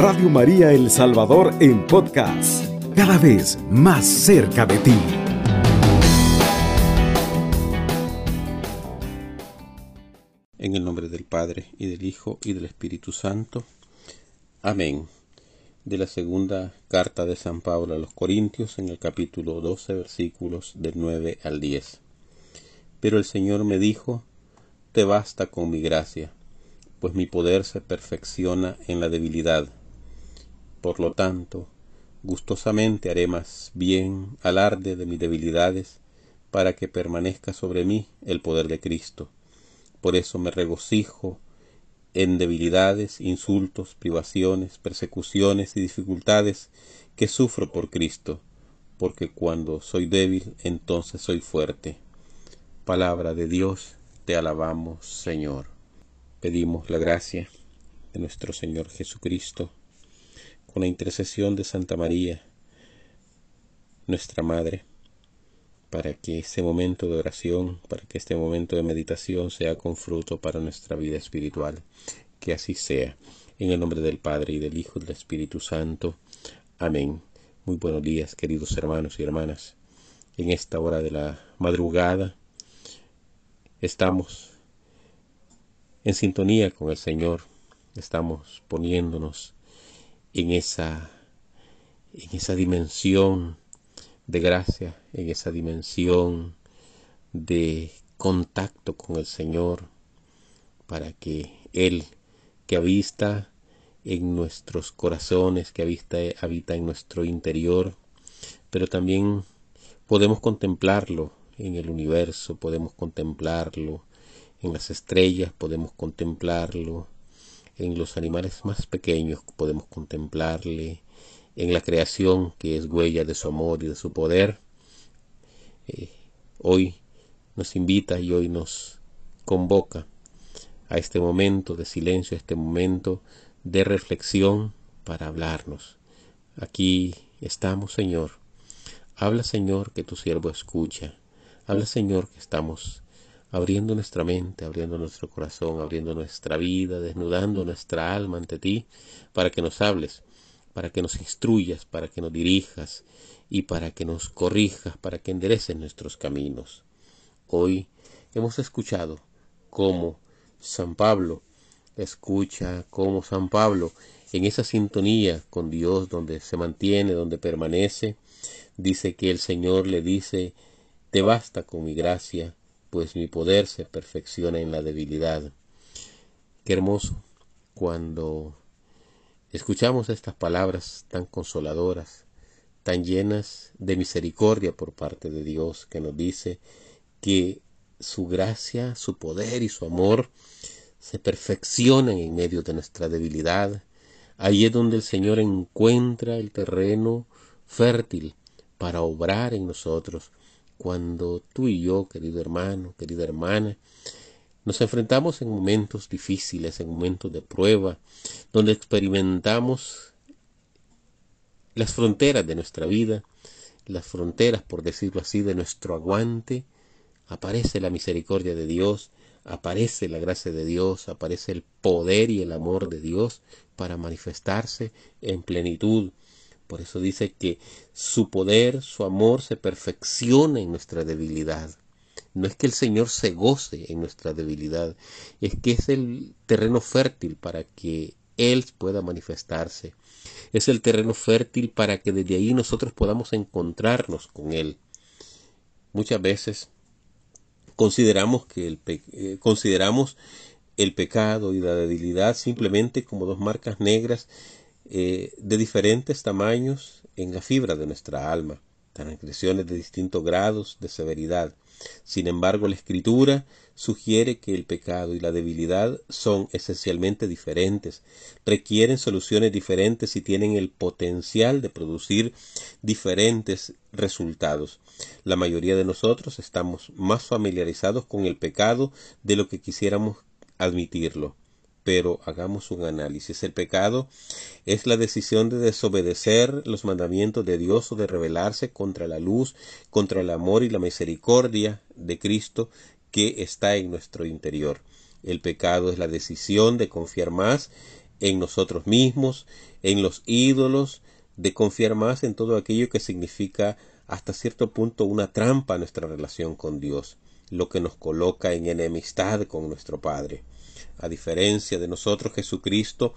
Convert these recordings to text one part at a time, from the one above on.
Radio María El Salvador en podcast, cada vez más cerca de ti. En el nombre del Padre, y del Hijo, y del Espíritu Santo. Amén. De la segunda carta de San Pablo a los Corintios, en el capítulo 12, versículos del 9 al 10. Pero el Señor me dijo, Te basta con mi gracia, pues mi poder se perfecciona en la debilidad. Por lo tanto, gustosamente haré más bien alarde de mis debilidades, para que permanezca sobre mí el poder de Cristo. Por eso me regocijo en debilidades, insultos, privaciones, persecuciones y dificultades que sufro por Cristo, porque cuando soy débil, entonces soy fuerte. Palabra de Dios, te alabamos, Señor. Pedimos la gracia de nuestro Señor Jesucristo con la intercesión de Santa María, nuestra Madre, para que este momento de oración, para que este momento de meditación sea con fruto para nuestra vida espiritual. Que así sea. En el nombre del Padre y del Hijo y del Espíritu Santo. Amén. Muy buenos días, queridos hermanos y hermanas. En esta hora de la madrugada estamos en sintonía con el Señor. Estamos poniéndonos en esa, en esa dimensión de gracia, en esa dimensión de contacto con el Señor, para que Él, que habita en nuestros corazones, que habita, habita en nuestro interior, pero también podemos contemplarlo en el universo, podemos contemplarlo en las estrellas, podemos contemplarlo en los animales más pequeños podemos contemplarle, en la creación que es huella de su amor y de su poder. Eh, hoy nos invita y hoy nos convoca a este momento de silencio, a este momento de reflexión para hablarnos. Aquí estamos, Señor. Habla, Señor, que tu siervo escucha. Habla, Señor, que estamos abriendo nuestra mente, abriendo nuestro corazón, abriendo nuestra vida, desnudando nuestra alma ante ti, para que nos hables, para que nos instruyas, para que nos dirijas y para que nos corrijas, para que endereces nuestros caminos. Hoy hemos escuchado cómo San Pablo escucha, cómo San Pablo en esa sintonía con Dios donde se mantiene, donde permanece, dice que el Señor le dice, te basta con mi gracia, pues mi poder se perfecciona en la debilidad. Qué hermoso cuando escuchamos estas palabras tan consoladoras, tan llenas de misericordia por parte de Dios, que nos dice que su gracia, su poder y su amor se perfeccionan en medio de nuestra debilidad. Ahí es donde el Señor encuentra el terreno fértil para obrar en nosotros, cuando tú y yo, querido hermano, querida hermana, nos enfrentamos en momentos difíciles, en momentos de prueba, donde experimentamos las fronteras de nuestra vida, las fronteras, por decirlo así, de nuestro aguante, aparece la misericordia de Dios, aparece la gracia de Dios, aparece el poder y el amor de Dios para manifestarse en plenitud por eso dice que su poder, su amor se perfecciona en nuestra debilidad. No es que el Señor se goce en nuestra debilidad, es que es el terreno fértil para que Él pueda manifestarse. Es el terreno fértil para que desde ahí nosotros podamos encontrarnos con Él. Muchas veces consideramos que eh, consideramos el pecado y la debilidad simplemente como dos marcas negras eh, de diferentes tamaños en la fibra de nuestra alma, transgresiones de distintos grados de severidad. Sin embargo, la escritura sugiere que el pecado y la debilidad son esencialmente diferentes, requieren soluciones diferentes y tienen el potencial de producir diferentes resultados. La mayoría de nosotros estamos más familiarizados con el pecado de lo que quisiéramos admitirlo pero hagamos un análisis. El pecado es la decisión de desobedecer los mandamientos de Dios o de rebelarse contra la luz, contra el amor y la misericordia de Cristo que está en nuestro interior. El pecado es la decisión de confiar más en nosotros mismos, en los ídolos, de confiar más en todo aquello que significa hasta cierto punto una trampa a nuestra relación con Dios, lo que nos coloca en enemistad con nuestro Padre. A diferencia de nosotros, Jesucristo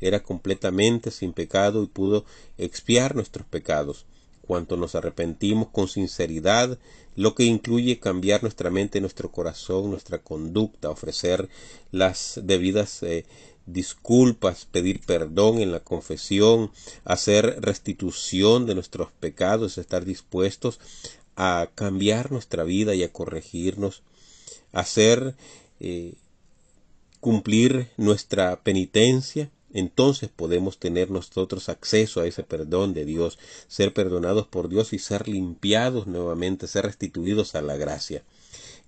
era completamente sin pecado y pudo expiar nuestros pecados. Cuanto nos arrepentimos con sinceridad, lo que incluye cambiar nuestra mente, nuestro corazón, nuestra conducta, ofrecer las debidas eh, disculpas, pedir perdón en la confesión, hacer restitución de nuestros pecados, estar dispuestos a cambiar nuestra vida y a corregirnos, hacer eh, cumplir nuestra penitencia, entonces podemos tener nosotros acceso a ese perdón de Dios, ser perdonados por Dios y ser limpiados nuevamente, ser restituidos a la gracia.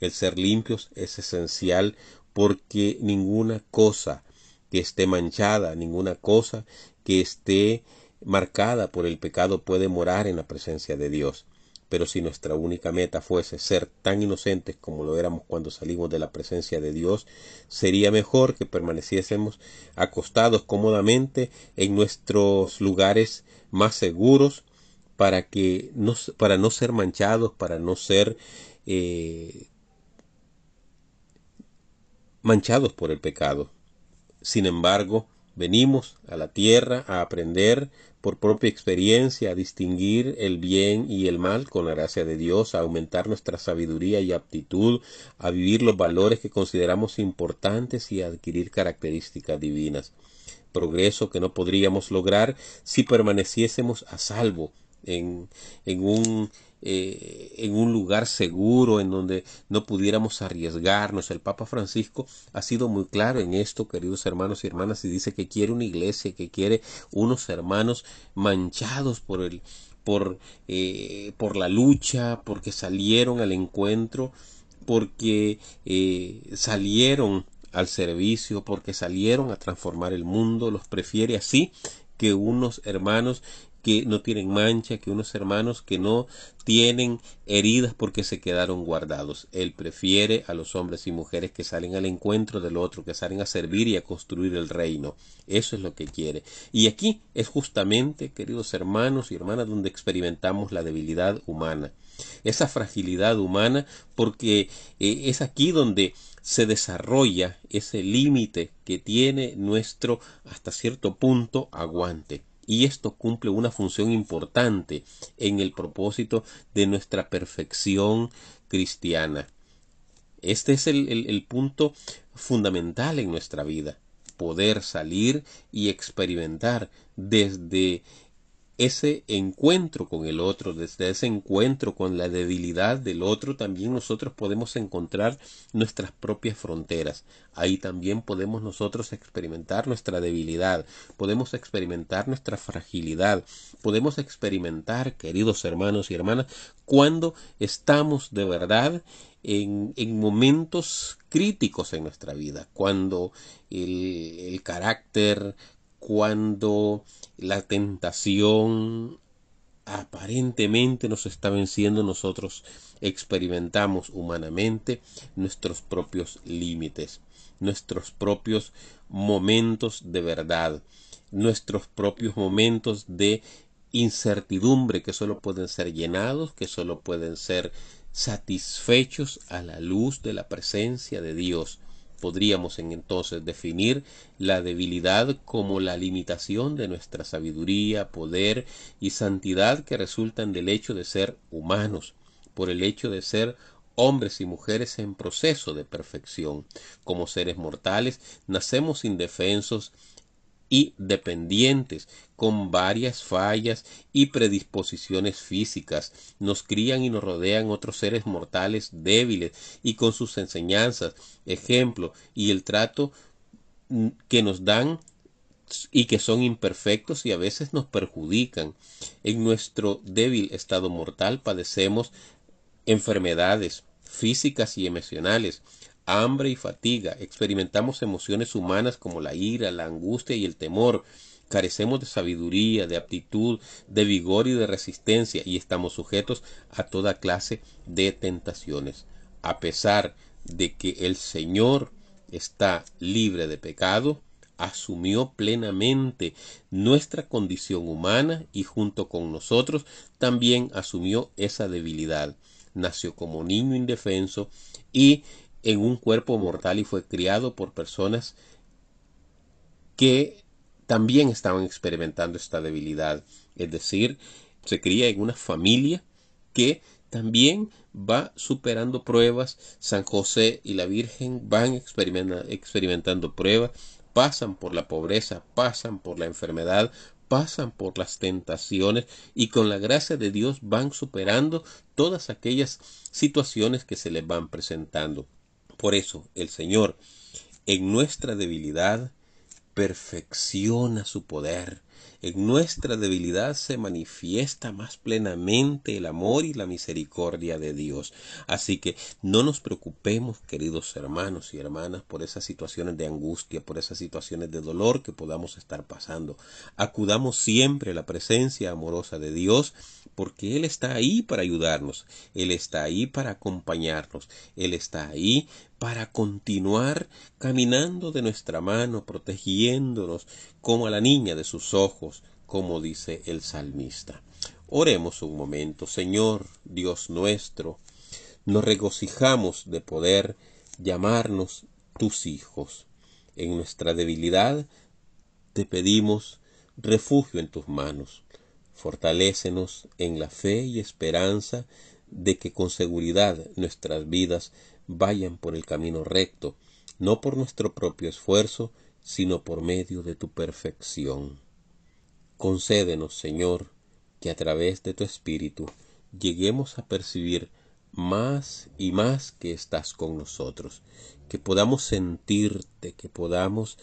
El ser limpios es esencial porque ninguna cosa que esté manchada, ninguna cosa que esté marcada por el pecado puede morar en la presencia de Dios. Pero si nuestra única meta fuese ser tan inocentes como lo éramos cuando salimos de la presencia de Dios, sería mejor que permaneciésemos acostados cómodamente en nuestros lugares más seguros para que no, para no ser manchados, para no ser eh, manchados por el pecado. Sin embargo, venimos a la tierra a aprender por propia experiencia a distinguir el bien y el mal con la gracia de Dios, a aumentar nuestra sabiduría y aptitud, a vivir los valores que consideramos importantes y a adquirir características divinas. Progreso que no podríamos lograr si permaneciésemos a salvo en, en un eh, en un lugar seguro en donde no pudiéramos arriesgarnos. El Papa Francisco ha sido muy claro en esto, queridos hermanos y hermanas, y dice que quiere una iglesia, que quiere unos hermanos manchados por el por, eh, por la lucha, porque salieron al encuentro, porque eh, salieron al servicio, porque salieron a transformar el mundo, los prefiere así que unos hermanos que no tienen mancha, que unos hermanos que no tienen heridas porque se quedaron guardados. Él prefiere a los hombres y mujeres que salen al encuentro del otro, que salen a servir y a construir el reino. Eso es lo que quiere. Y aquí es justamente, queridos hermanos y hermanas, donde experimentamos la debilidad humana. Esa fragilidad humana porque eh, es aquí donde se desarrolla ese límite que tiene nuestro hasta cierto punto aguante y esto cumple una función importante en el propósito de nuestra perfección cristiana. Este es el, punto fundamental en nuestra vida, poder salir y experimentar desde ese encuentro con el otro, desde ese encuentro con la debilidad del otro, también nosotros podemos encontrar nuestras propias fronteras. Ahí también podemos nosotros experimentar nuestra debilidad, podemos experimentar nuestra fragilidad, podemos experimentar, queridos hermanos y hermanas, cuando estamos de verdad en, en momentos críticos en nuestra vida, cuando el, el carácter, cuando la tentación aparentemente nos está venciendo, nosotros experimentamos humanamente nuestros propios límites, nuestros propios momentos de verdad, nuestros propios momentos de incertidumbre que solo pueden ser llenados, que solo pueden ser satisfechos a la luz de la presencia de Dios podríamos entonces definir la debilidad como la limitación de nuestra sabiduría, poder y santidad que resultan del hecho de ser humanos, por el hecho de ser hombres y mujeres en proceso de perfección. Como seres mortales, nacemos indefensos y dependientes, con varias fallas y predisposiciones físicas. Nos crían y nos rodean otros seres mortales débiles y con sus enseñanzas, ejemplo y el trato mm, que nos dan y que son imperfectos y a veces nos perjudican. En nuestro débil estado mortal padecemos enfermedades físicas y emocionales, hambre y fatiga, experimentamos emociones humanas como la ira, la angustia y el temor, carecemos de sabiduría, de aptitud, de vigor y de resistencia y estamos sujetos a toda clase de tentaciones. A pesar de que el Señor está libre de pecado, asumió plenamente nuestra condición humana y junto con nosotros también asumió esa debilidad. Nació como niño indefenso y en un cuerpo mortal y fue criado por personas que también estaban experimentando esta debilidad. Es decir, se cría en una familia que también va superando pruebas. San José y la Virgen van experimentando pruebas, pasan por la pobreza, pasan por la enfermedad, pasan por las tentaciones y con la gracia de Dios van superando todas aquellas situaciones que se les van presentando. Por eso el Señor en nuestra debilidad perfecciona su poder. En nuestra debilidad se manifiesta más plenamente el amor y la misericordia de Dios. Así que no nos preocupemos, queridos hermanos y hermanas, por esas situaciones de angustia, por esas situaciones de dolor que podamos estar pasando. Acudamos siempre a la presencia amorosa de Dios, porque Él está ahí para ayudarnos, Él está ahí para acompañarnos, Él está ahí para continuar caminando de nuestra mano, protegiéndonos como a la niña de sus ojos, como dice el salmista. Oremos un momento, Señor Dios nuestro, nos regocijamos de poder llamarnos tus hijos. En nuestra debilidad te pedimos refugio en tus manos. Fortalécenos en la fe y esperanza de que con seguridad nuestras vidas vayan por el camino recto, no por nuestro propio esfuerzo, sino por medio de tu perfección. Concédenos, Señor, que a través de tu Espíritu lleguemos a percibir más y más que estás con nosotros, que podamos sentirte, que podamos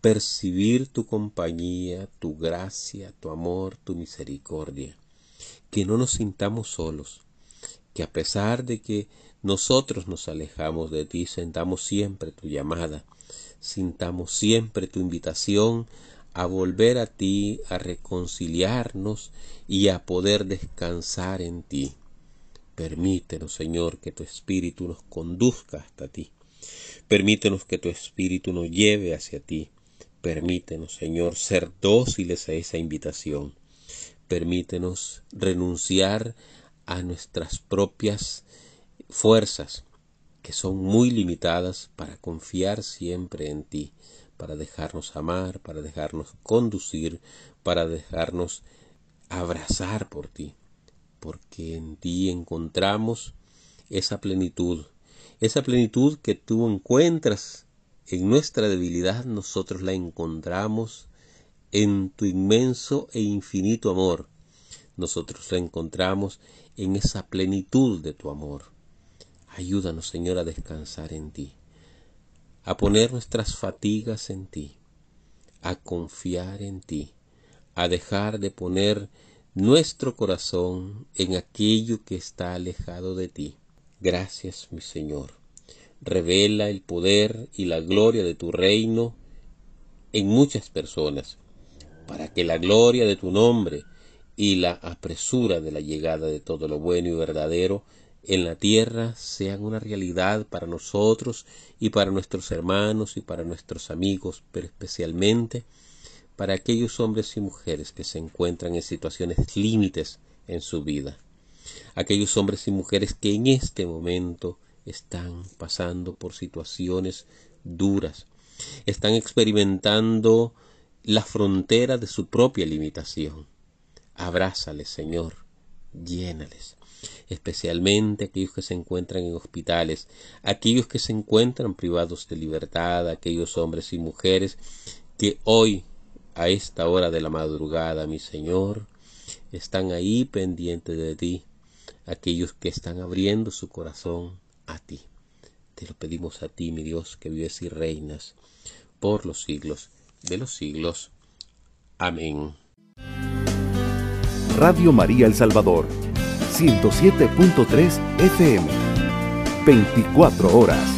percibir tu compañía, tu gracia, tu amor, tu misericordia, que no nos sintamos solos, que a pesar de que nosotros nos alejamos de ti, sentamos siempre tu llamada, sintamos siempre tu invitación a volver a ti, a reconciliarnos y a poder descansar en ti. Permítenos, Señor, que tu Espíritu nos conduzca hasta ti. Permítenos que tu Espíritu nos lleve hacia ti. Permítenos, Señor, ser dóciles a esa invitación. Permítenos renunciar a nuestras propias fuerzas que son muy limitadas para confiar siempre en ti, para dejarnos amar, para dejarnos conducir, para dejarnos abrazar por ti, porque en ti encontramos esa plenitud, esa plenitud que tú encuentras en nuestra debilidad, nosotros la encontramos en tu inmenso e infinito amor. Nosotros la encontramos en esa plenitud de tu amor. Ayúdanos, Señor, a descansar en ti, a poner nuestras fatigas en ti, a confiar en ti, a dejar de poner nuestro corazón en aquello que está alejado de ti. Gracias, mi Señor. Revela el poder y la gloria de tu reino en muchas personas, para que la gloria de tu nombre y la apresura de la llegada de todo lo bueno y verdadero en la tierra sean una realidad para nosotros y para nuestros hermanos y para nuestros amigos, pero especialmente para aquellos hombres y mujeres que se encuentran en situaciones límites en su vida. Aquellos hombres y mujeres que en este momento están pasando por situaciones duras, están experimentando la frontera de su propia limitación. Abrázales, Señor, llénales especialmente aquellos que se encuentran en hospitales, aquellos que se encuentran privados de libertad, aquellos hombres y mujeres que hoy, a esta hora de la madrugada, mi Señor, están ahí pendientes de ti, aquellos que están abriendo su corazón a ti. Te lo pedimos a ti, mi Dios, que vives y reinas por los siglos de los siglos. Amén. Radio María El Salvador 107.3 FM. 24 horas.